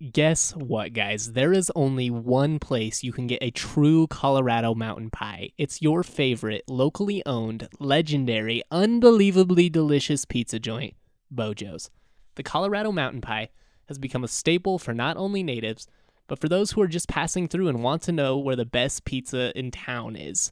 Guess what, guys? There is only one place you can get a true Colorado mountain pie. It's your favorite, locally owned, legendary, unbelievably delicious pizza joint, Bojo's. The Colorado mountain pie has become a staple for not only natives, but for those who are just passing through and want to know where the best pizza in town is.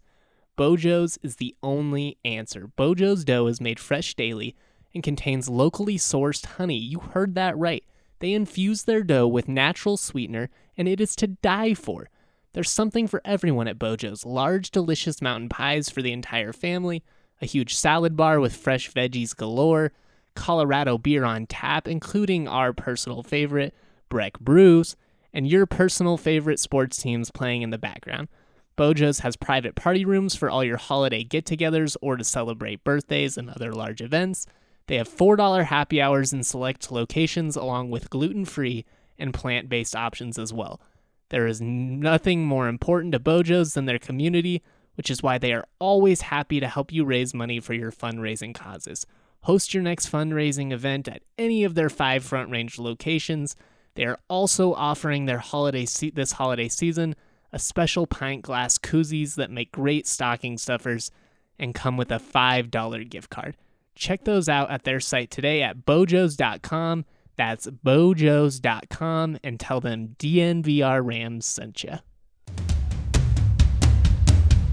Bojo's is the only answer. Bojo's dough is made fresh daily and contains locally sourced honey. You heard that right. They infuse their dough with natural sweetener, and it is to die for. There's something for everyone at Bojo's large, delicious mountain pies for the entire family, a huge salad bar with fresh veggies galore, Colorado beer on tap, including our personal favorite, Breck Brews, and your personal favorite sports teams playing in the background. Bojo's has private party rooms for all your holiday get togethers or to celebrate birthdays and other large events. They have $4 happy hours in select locations, along with gluten free and plant based options as well. There is nothing more important to Bojo's than their community, which is why they are always happy to help you raise money for your fundraising causes. Host your next fundraising event at any of their five Front Range locations. They are also offering their holiday se- this holiday season a special pint glass koozies that make great stocking stuffers and come with a $5 gift card. Check those out at their site today at bojos.com. That's bojos.com and tell them DNVR Rams sent you.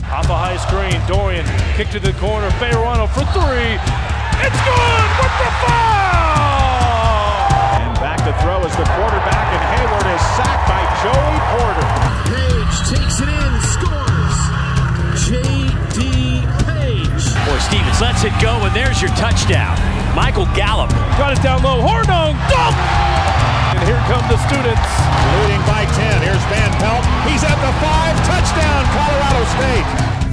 Off a high screen, Dorian kick to the corner, Fayerano for three. It's good with the foul! Michael Gallup. Got it down low, Hornung, dunk! And here come the students. Leading by 10. Here's Van Pelt. He's at the five. Touchdown, Colorado State.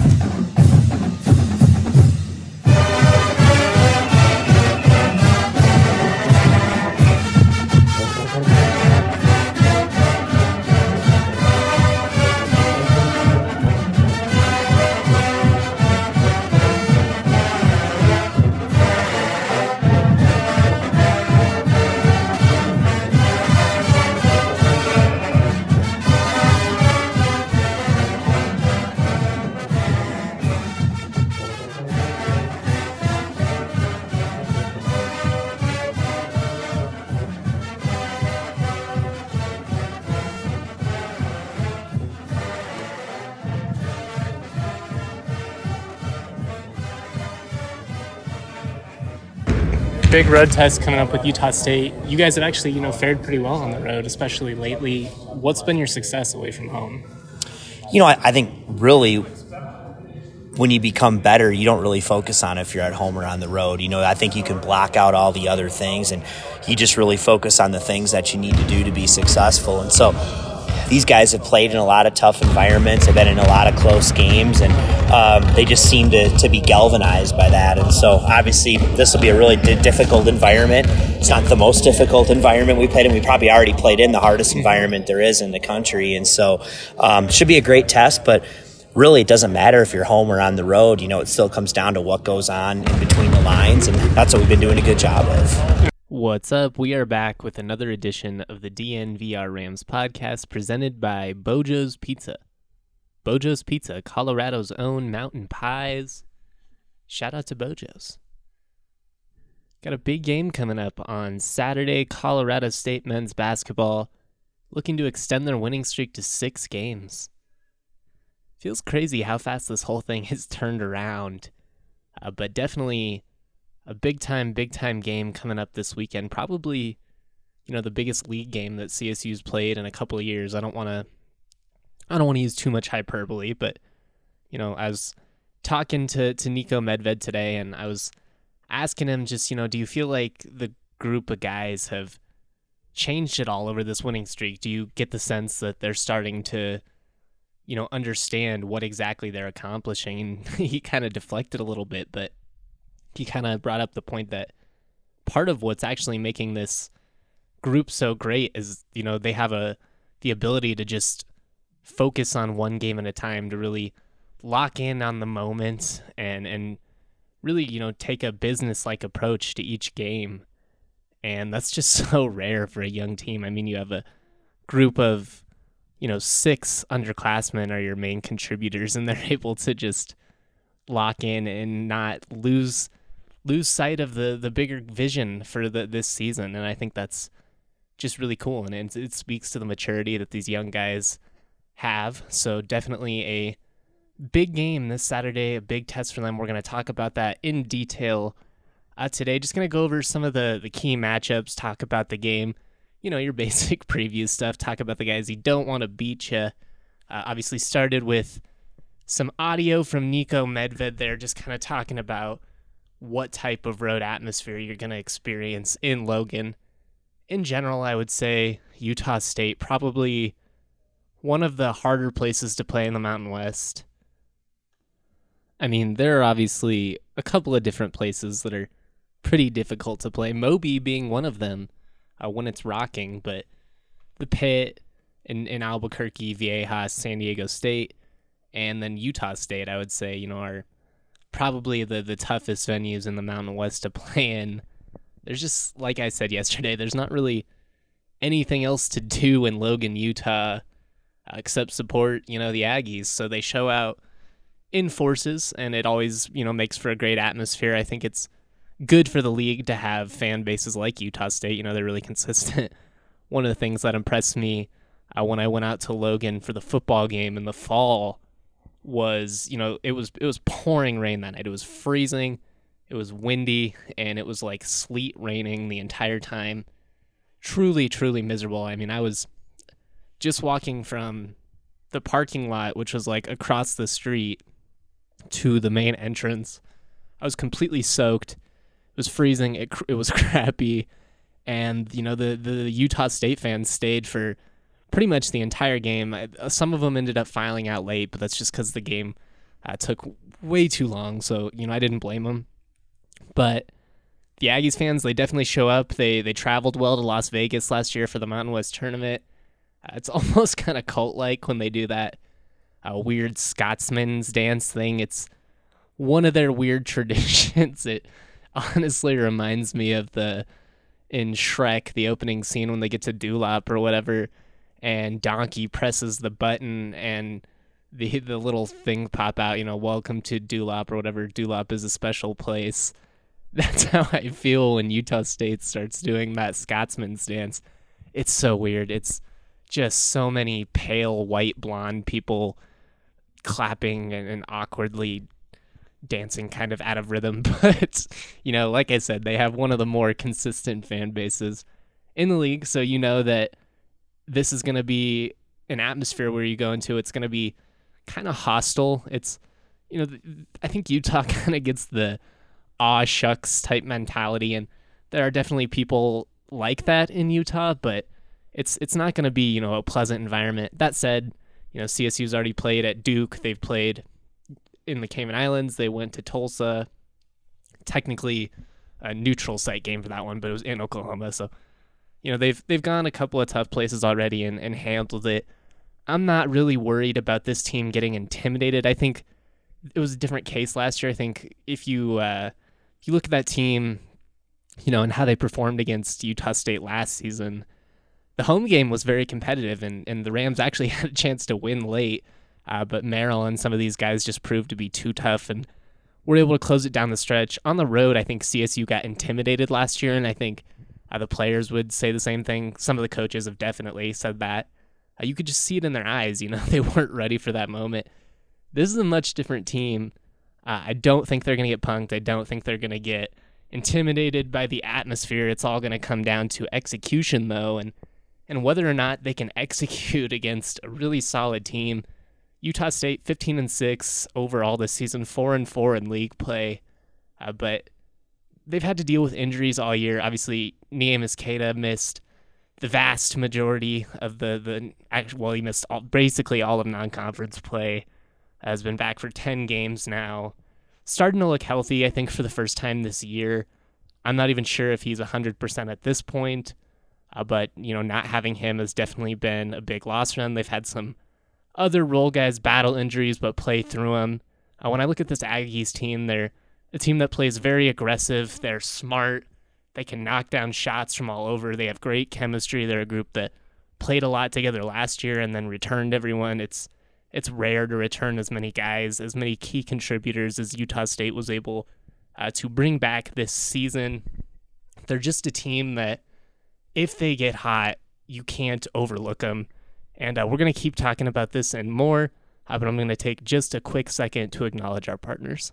Big road test coming up with Utah State. You guys have actually, you know, fared pretty well on the road, especially lately. What's been your success away from home? you know, I, I think really when you become better, you don't really focus on if you're at home or on the road. You know, I think you can block out all the other things and you just really focus on the things that you need to do to be successful. And so these guys have played in a lot of tough environments, have been in a lot of close games, and um, they just seem to, to be galvanized by that. And so obviously, this will be a really di- difficult environment. It's not the most difficult environment we played in. We probably already played in the hardest environment there is in the country. And so um, should be a great test, but really it doesn't matter if you're home or on the road. You know, it still comes down to what goes on in between the lines, and that's what we've been doing a good job of. What's up? We are back with another edition of the DNVR Rams podcast presented by Bojo's Pizza. Bojo's Pizza, Colorado's own mountain pies. Shout out to Bojo's. Got a big game coming up on Saturday. Colorado State men's basketball looking to extend their winning streak to six games. Feels crazy how fast this whole thing has turned around, uh, but definitely a big time, big time game coming up this weekend. Probably, you know, the biggest league game that CSU's played in a couple of years. I don't want to, I don't want to use too much hyperbole, but you know, I was talking to to Niko Medved today, and I was asking him just, you know, do you feel like the group of guys have changed at all over this winning streak? Do you get the sense that they're starting to, you know, understand what exactly they're accomplishing? He kind of deflected a little bit, but he kind of brought up the point that part of what's actually making this group so great is, you know, they have a the ability to just focus on one game at a time to really lock in on the moment and and really, you know, take a business like approach to each game. And that's just so rare for a young team. I mean, you have a group of, you know, six underclassmen are your main contributors, and they're able to just lock in and not lose lose sight of the the bigger vision for the this season. And I think that's just really cool, and it, it speaks to the maturity that these young guys have. So definitely a big game this Saturday, a big test for them. We're going to talk about that in detail uh, today. Just going to go over some of the, the key matchups, talk about the game, you know, your basic preview stuff, talk about the guys you don't want to beat you. Uh, obviously, started with some audio from Niko Medved there, just kind of talking about what type of road atmosphere you're going to experience in Logan. In general, I would say Utah State probably one of the harder places to play in the Mountain West. I mean, there are obviously a couple of different places that are pretty difficult to play. Moby being one of them uh, when it's rocking, but the pit in, in Albuquerque, Viejas, San Diego State, and then Utah State, I would say, you know, are probably the, the toughest venues in the Mountain West to play in. There's just, like I said yesterday, there's not really anything else to do in Logan, Utah, uh, except support, you know, the Aggies. So they show out in forces, and it always you know makes for a great atmosphere. I think it's good for the league to have fan bases like Utah State. You know, they're really consistent. One of the things that impressed me uh, when I went out to Logan for the football game in the fall was, you know, it was it was pouring rain that night. It was freezing, it was windy, and it was like sleet raining the entire time. Truly, truly miserable. I mean, I was just walking from the parking lot, which was like across the street, to the main entrance. I was completely soaked. It was freezing. It, it was crappy. And, you know, the, the Utah State fans stayed for pretty much the entire game. Uh, some of them ended up filing out late, but that's just because the game uh, took way too long. So, you know, I didn't blame them. But the Aggies fans, they definitely show up. They, they traveled well to Las Vegas last year for the Mountain West tournament. Uh, it's almost kind of cult like when they do that a weird Scotsman's dance thing. It's one of their weird traditions. It honestly reminds me of the in Shrek, the opening scene when they get to Duloc or whatever, and Donkey presses the button and the the little thing pop out, you know, welcome to Duloc or whatever. Duloc is a special place. That's how I feel when Utah State starts doing that Scotsman's dance. It's so weird. It's just so many pale white blonde people clapping and, and awkwardly dancing kind of out of rhythm. But, you know, like I said, they have one of the more consistent fan bases in the league. So you know that this is going to be an atmosphere where you go into. It's going to be kind of hostile. It's, you know, I think Utah kind of gets the aw shucks type mentality. And there are definitely people like that in Utah, but it's it's not going to be, you know, a pleasant environment. That said, you know, CSU's already played at Duke. They've played in the Cayman Islands. They went to Tulsa. Technically, a neutral site game for that one, but it was in Oklahoma. So, you know, they've they've gone a couple of tough places already and, and handled it. I'm not really worried about this team getting intimidated. I think it was a different case last year. I think if you uh, if you look at that team, you know, and how they performed against Utah State last season, the home game was very competitive, and, and the Rams actually had a chance to win late. Uh, but Merrill and some of these guys just proved to be too tough and were able to close it down the stretch. On the road, I think CSU got intimidated last year, and I think uh, the players would say the same thing. Some of the coaches have definitely said that. Uh, you could just see it in their eyes. You know, they weren't ready for that moment. This is a much different team. Uh, I don't think they're going to get punked. I don't think they're going to get intimidated by the atmosphere. It's all going to come down to execution, though, and and whether or not they can execute against a really solid team. Utah State 15 and 6 overall this season, 4 and 4 in league play. Uh, but they've had to deal with injuries all year. Obviously, Neemias Queta missed the vast majority of the the actual well, he missed all, basically all of non-conference play. Has been back for ten games now, starting to look healthy. I think for the first time this year. I'm not even sure if he's 100% at this point, uh, but you know, not having him has definitely been a big loss for them. They've had some other role guys battle injuries, but play through them. Uh, when I look at this Aggies team, they're a team that plays very aggressive. They're smart. They can knock down shots from all over. They have great chemistry. They're a group that played a lot together last year and then returned everyone. It's it's rare to return as many guys, as many key contributors as Utah State was able uh, to bring back this season. They're just a team that, if they get hot, you can't overlook them. And uh, we're going to keep talking about this and more, uh, but I'm going to take just a quick second to acknowledge our partners.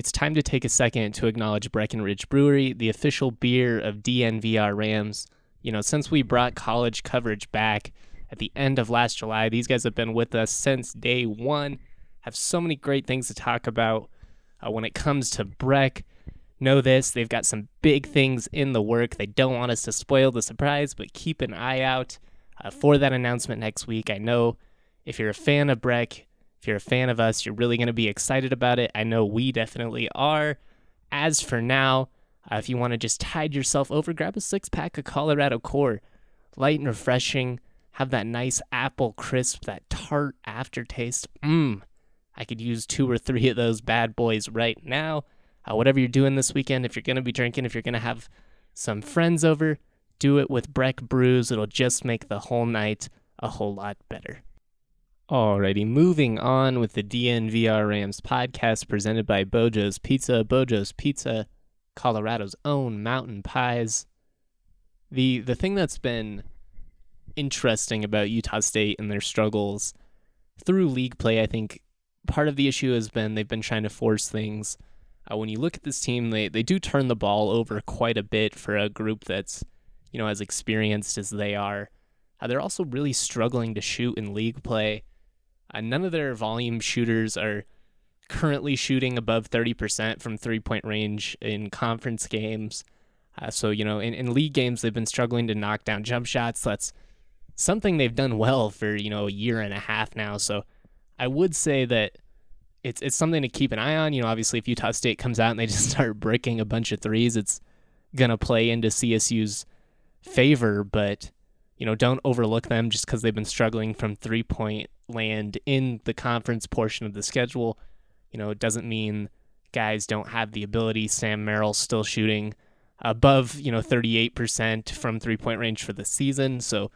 It's time to take a second to acknowledge Breckenridge Brewery, the official beer of DNVR Rams. You know, since we brought college coverage back at the end of last July, these guys have been with us since day one, have so many great things to talk about. Uh, when it comes to Breck, know this they've got some big things in the work. They don't want us to spoil the surprise, but keep an eye out uh, for that announcement next week. I know if you're a fan of Breck, if you're a fan of us, you're really going to be excited about it. I know we definitely are. As for now, uh, if you want to just tide yourself over, grab a six pack of Colorado Core. Light and refreshing, have that nice apple crisp, that tart aftertaste. Mmm. I could use two or three of those bad boys right now. Uh, whatever you're doing this weekend, if you're going to be drinking, if you're going to have some friends over, do it with Breck Brews. It'll just make the whole night a whole lot better. Alrighty, moving on with the DNVR Rams podcast presented by Bojo's Pizza. Bojo's Pizza, Colorado's own mountain pies. The the thing that's been interesting about Utah State and their struggles through league play, I think part of the issue has been they've been trying to force things. Uh, when you look at this team, they, they do turn the ball over quite a bit for a group that's, you know, as experienced as they are. Uh, they're also really struggling to shoot in league play. Uh, none of their volume shooters are currently shooting above 30% from three point range in conference games. Uh, so, you know, in, in league games, they've been struggling to knock down jump shots. That's something they've done well for, you know, a year and a half now. So, I would say that it's it's something to keep an eye on. You know, obviously, if Utah State comes out and they just start bricking a bunch of threes, it's gonna play into CSU's favor. But you know, don't overlook them just because they've been struggling from three point land in the conference portion of the schedule. You know, it doesn't mean guys don't have the ability. Sam Merrill still shooting above you know 38% from three point range for the season, so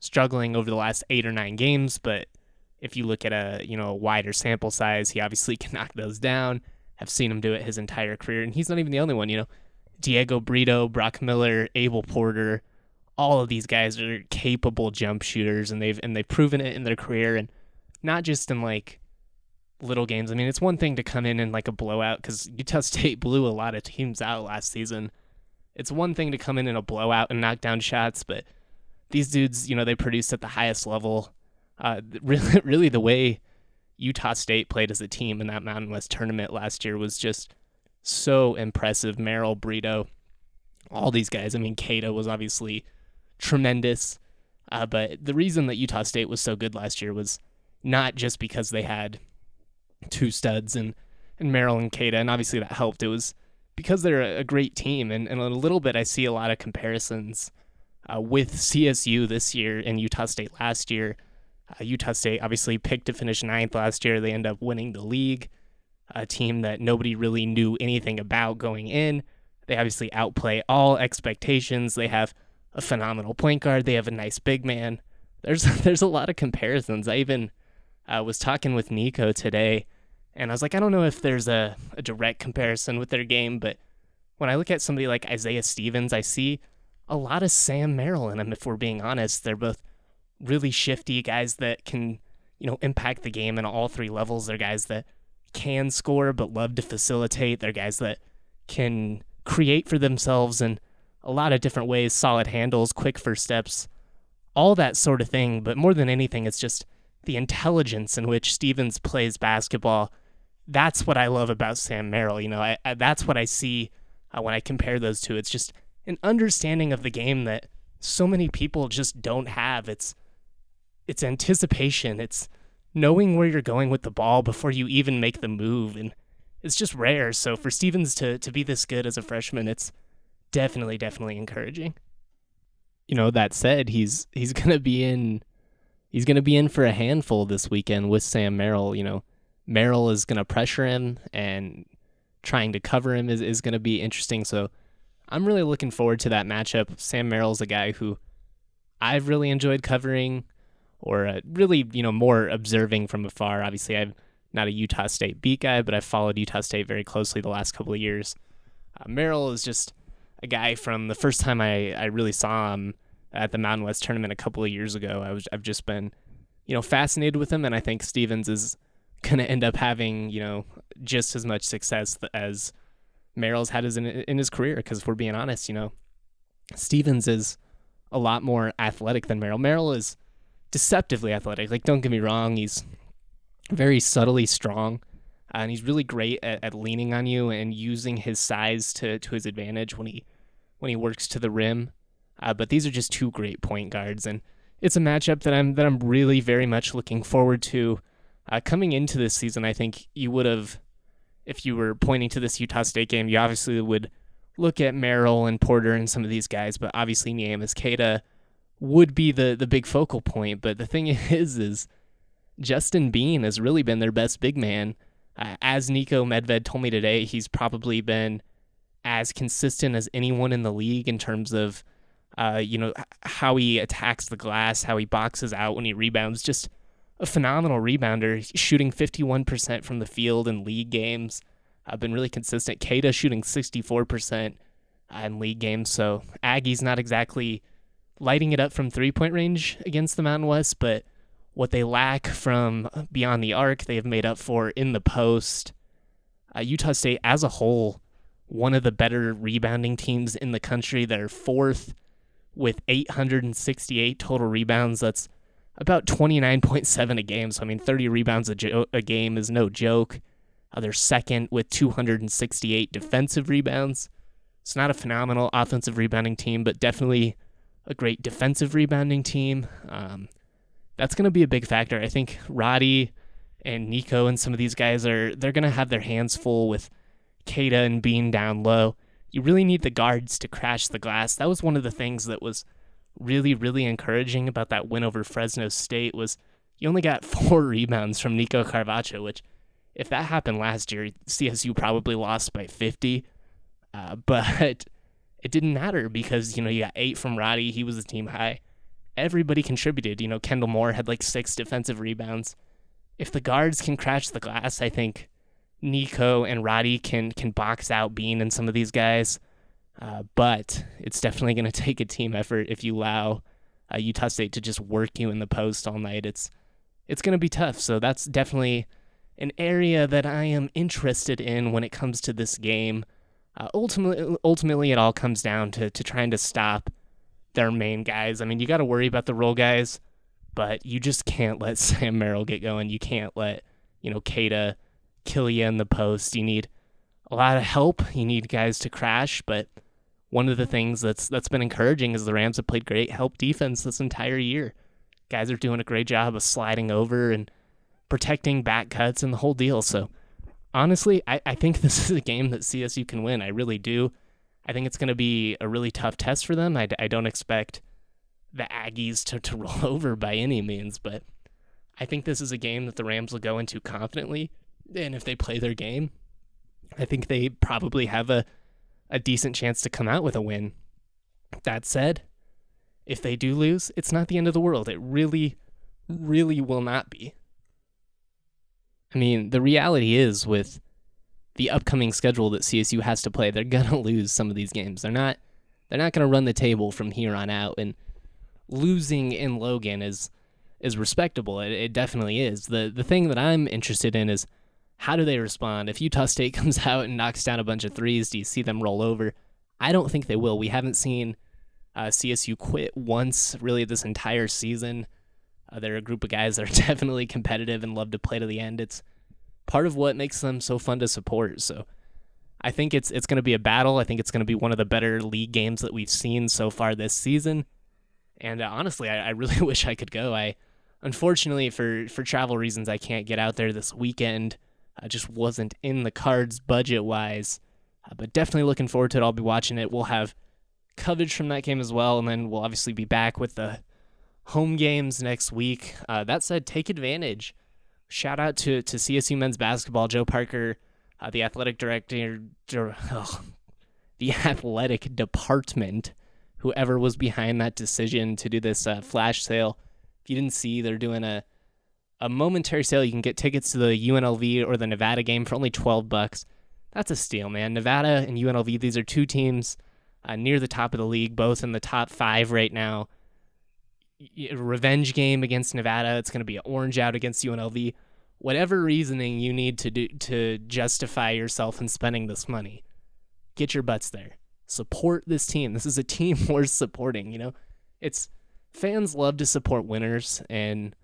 struggling over the last eight or nine games, but if you look at a you know wider sample size, he obviously can knock those down. I've seen him do it his entire career, and he's not even the only one. You know, Diego Brito, Brock Miller, Abel Porter, all of these guys are capable jump shooters, and they've and they've proven it in their career, and not just in like little games. I mean, it's one thing to come in in like a blowout because Utah State blew a lot of teams out last season. It's one thing to come in in a blowout and knock down shots, but these dudes, you know, they produced at the highest level uh, really, really, the way Utah State played as a team in that Mountain West tournament last year was just so impressive. Merrill, Brito, all these guys. I mean, Queta was obviously tremendous, uh, but the reason that Utah State was so good last year was not just because they had two studs and and Merrill and Queta, and obviously that helped. It was because they're a great team, and, and a little bit I see a lot of comparisons uh, with CSU this year and Utah State last year. Uh, Utah State obviously picked to finish ninth last year. They end up winning the league, a team that nobody really knew anything about going in. They obviously outplay all expectations. They have a phenomenal point guard. They have a nice big man. There's there's a lot of comparisons. I even uh, was talking with Niko today, and I was like, I don't know if there's a, a direct comparison with their game, but when I look at somebody like Isaiah Stevens, I see a lot of Sam Merrill in him. If we're being honest, they're both really shifty guys that can, you know, impact the game in all three levels. They're guys that can score but love to facilitate. They're guys that can create for themselves in a lot of different ways, solid handles, quick first steps, all that sort of thing. But more than anything, it's just the intelligence in which Stevens plays basketball. That's what I love about Sam Merrill. You know, I, I, that's what I see uh, when I compare those two. It's just an understanding of the game that so many people just don't have. It's it's anticipation. It's knowing where you're going with the ball before you even make the move and it's just rare. So for Stevens to to be this good as a freshman, it's definitely definitely encouraging. You know, that said, he's he's to be in he's to be in for a handful this weekend with Sam Merrill, you know. Merrill is to pressure him and trying to cover him is, is to be interesting. So I'm really looking forward to that matchup. Sam Merrill's a guy who I've really enjoyed covering or uh, really, you know, more observing from afar. Obviously, I'm not a Utah State beat guy, but I've followed Utah State very closely the last couple of years. Uh, Merrill is just a guy from the first time I, I really saw him at the Mountain West tournament a couple of years ago. I was I've just been, you know, fascinated with him, and I think Stevens is to end up having, you know, just as much success as Merrill's had in, in his career. Because if we're being honest, you know, Stevens is a lot more athletic than Merrill. Merrill is deceptively athletic. Like, don't get me wrong, he's very subtly strong. And he's really great at, at leaning on you and using his size to, to his advantage when he when he works to the rim. Uh, but these are just two great point guards, and it's a matchup that I'm that I'm really very much looking forward to. Uh, coming into this season, I think you would have, if you were pointing to this Utah State game, you obviously would look at Merrill and Porter and some of these guys, but obviously Neemias Queta would be the the big focal point. But the thing is, is Justin Bean has really been their best big man. Uh, as Niko Medved told me today, he's probably been as consistent as anyone in the league in terms of, uh, you know, how he attacks the glass, how he boxes out when he rebounds. Just a phenomenal rebounder, shooting 51% from the field in league games. I've uh, been really consistent. Queta shooting 64% in league games. So Aggie's not exactly lighting it up from three point range against the Mountain West, but what they lack from beyond the arc, they have made up for in the post. Uh, Utah State as a whole, one of the better rebounding teams in the country. They're fourth with 868 total rebounds. That's about 29.7 a game. So, I mean, 30 rebounds a, jo- a game is no joke. Uh, they're second with 268 defensive rebounds. It's not a phenomenal offensive rebounding team, but definitely a great defensive rebounding team. Um, that's going to be a big factor. I think Roddy and Nico and some of these guys are they're going to have their hands full with Queta and Bean down low. You really need the guards to crash the glass. That was one of the things that was really really encouraging about that win over Fresno State was you only got four rebounds from Nico Carvacho, which if that happened last year, CSU probably lost by 50. Uh, but it didn't matter because you know you got eight from Roddy, he was the team high everybody contributed. You know, Kendle Moore had like six defensive rebounds. If the guards can crash the glass, I think Nico and Roddy can can box out Bean and some of these guys. Uh, but it's definitely going to take a team effort if you allow uh, Utah State to just work you in the post all night. It's it's going to be tough. So that's definitely an area that I am interested in when it comes to this game. Uh, ultimately, ultimately, it all comes down to to trying to stop their main guys. I mean, you got to worry about the role guys, but you just can't let Sam Merrill get going. You can't let, you know, Queta kill you in the post. You need a lot of help. You need guys to crash, but one of the things that's that's been encouraging is the Rams have played great help defense this entire year. Guys are doing a great job of sliding over and protecting back cuts and the whole deal. So honestly, I, I think this is a game that CSU can win. I really do. I think it's going to be a really tough test for them. I, I don't expect the Aggies to, to roll over by any means, but I think this is a game that the Rams will go into confidently. And if they play their game, I think they probably have a, a decent chance to come out with a win. That said, if they do lose, it's not the end of the world. It really, really will not be. I mean, the reality is with the upcoming schedule that CSU has to play, they're gonna lose some of these games. They're not they're not gonna run the table from here on out. And losing in Logan is is respectable. It, it definitely is. The the thing that I'm interested in is how do they respond? If Utah State comes out and knocks down a bunch of threes, do you see them roll over? I don't think they will. We haven't seen uh, CSU quit once really this entire season. Uh, they're a group of guys that are definitely competitive and love to play to the end. It's part of what makes them so fun to support. So I think it's it's going to be a battle. I think it's going to be one of the better league games that we've seen so far this season. And uh, honestly, I, I really wish I could go. I unfortunately for for travel reasons I can't get out there this weekend. I just wasn't in the cards budget wise. Uh, but definitely looking forward to it. I'll be watching it. We'll have coverage from that game as well, and then we'll obviously be back with the home games next week. Uh, that said, take advantage. Shout out to to CSU men's basketball, Joe Parker, uh, the athletic director, oh, the athletic department, whoever was behind that decision to do this uh, flash sale. If you didn't see, they're doing a a momentary sale. You can get tickets to the UNLV or the Nevada game for only twelve bucks. That's a steal, man. Nevada and UNLV, these are two teams uh, near the top of the league, both in the top five right now. Revenge game against Nevada. It's going to be an orange out against UNLV. Whatever reasoning you need to do to justify yourself in spending this money, get your butts there. Support this team. This is a team worth supporting. You know, it's fans love to support winners, and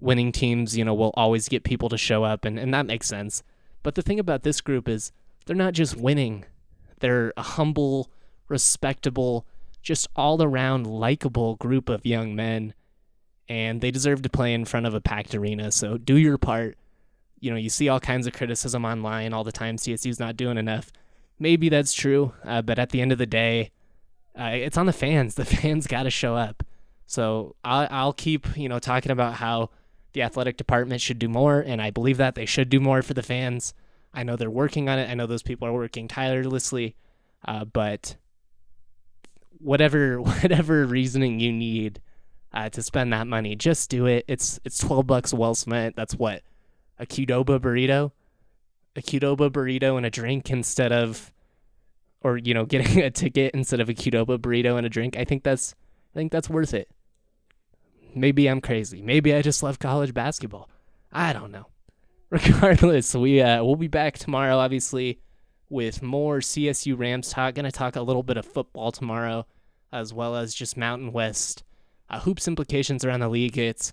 winning teams, you know, will always get people to show up, and, and that makes sense. But the thing about this group is they're not just winning, they're a humble, respectable, just all around likable group of young men. And they deserve to play in front of a packed arena. So do your part. You know, you see all kinds of criticism online all the time. CSU's not doing enough. Maybe that's true. Uh, but at the end of the day, uh, it's on the fans. The fans got to show up. So I'll, I'll keep, you know, talking about how the athletic department should do more. And I believe that they should do more for the fans. I know they're working on it. I know those people are working tirelessly, uh, but whatever whatever reasoning you need uh, to spend that money, just do it. It's it's twelve bucks well spent. That's what a Qdoba burrito, a Qdoba burrito and a drink instead of, or you know, getting a ticket instead of a Qdoba burrito and a drink. I think that's I think that's worth it. Maybe I'm crazy. Maybe I just love college basketball. I don't know regardless, we uh, we'll be back tomorrow, obviously, with more CSU Rams talk. Going to talk a little bit of football tomorrow, as well as just Mountain West uh, hoops implications around the league. It's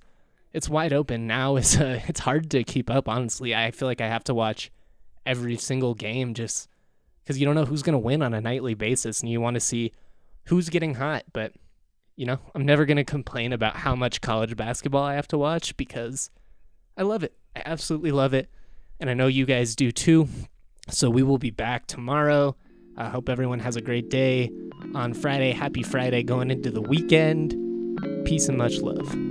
it's wide open now. It's uh, it's hard to keep up. Honestly, I feel like I have to watch every single game just because you don't know who's going to win on a nightly basis, and you want to see who's getting hot. But you know, I'm never going to complain about how much college basketball I have to watch because I love it. I absolutely love it. And I know you guys do too. So we will be back tomorrow. I hope everyone has a great day on Friday. Happy Friday going into the weekend. Peace and much love.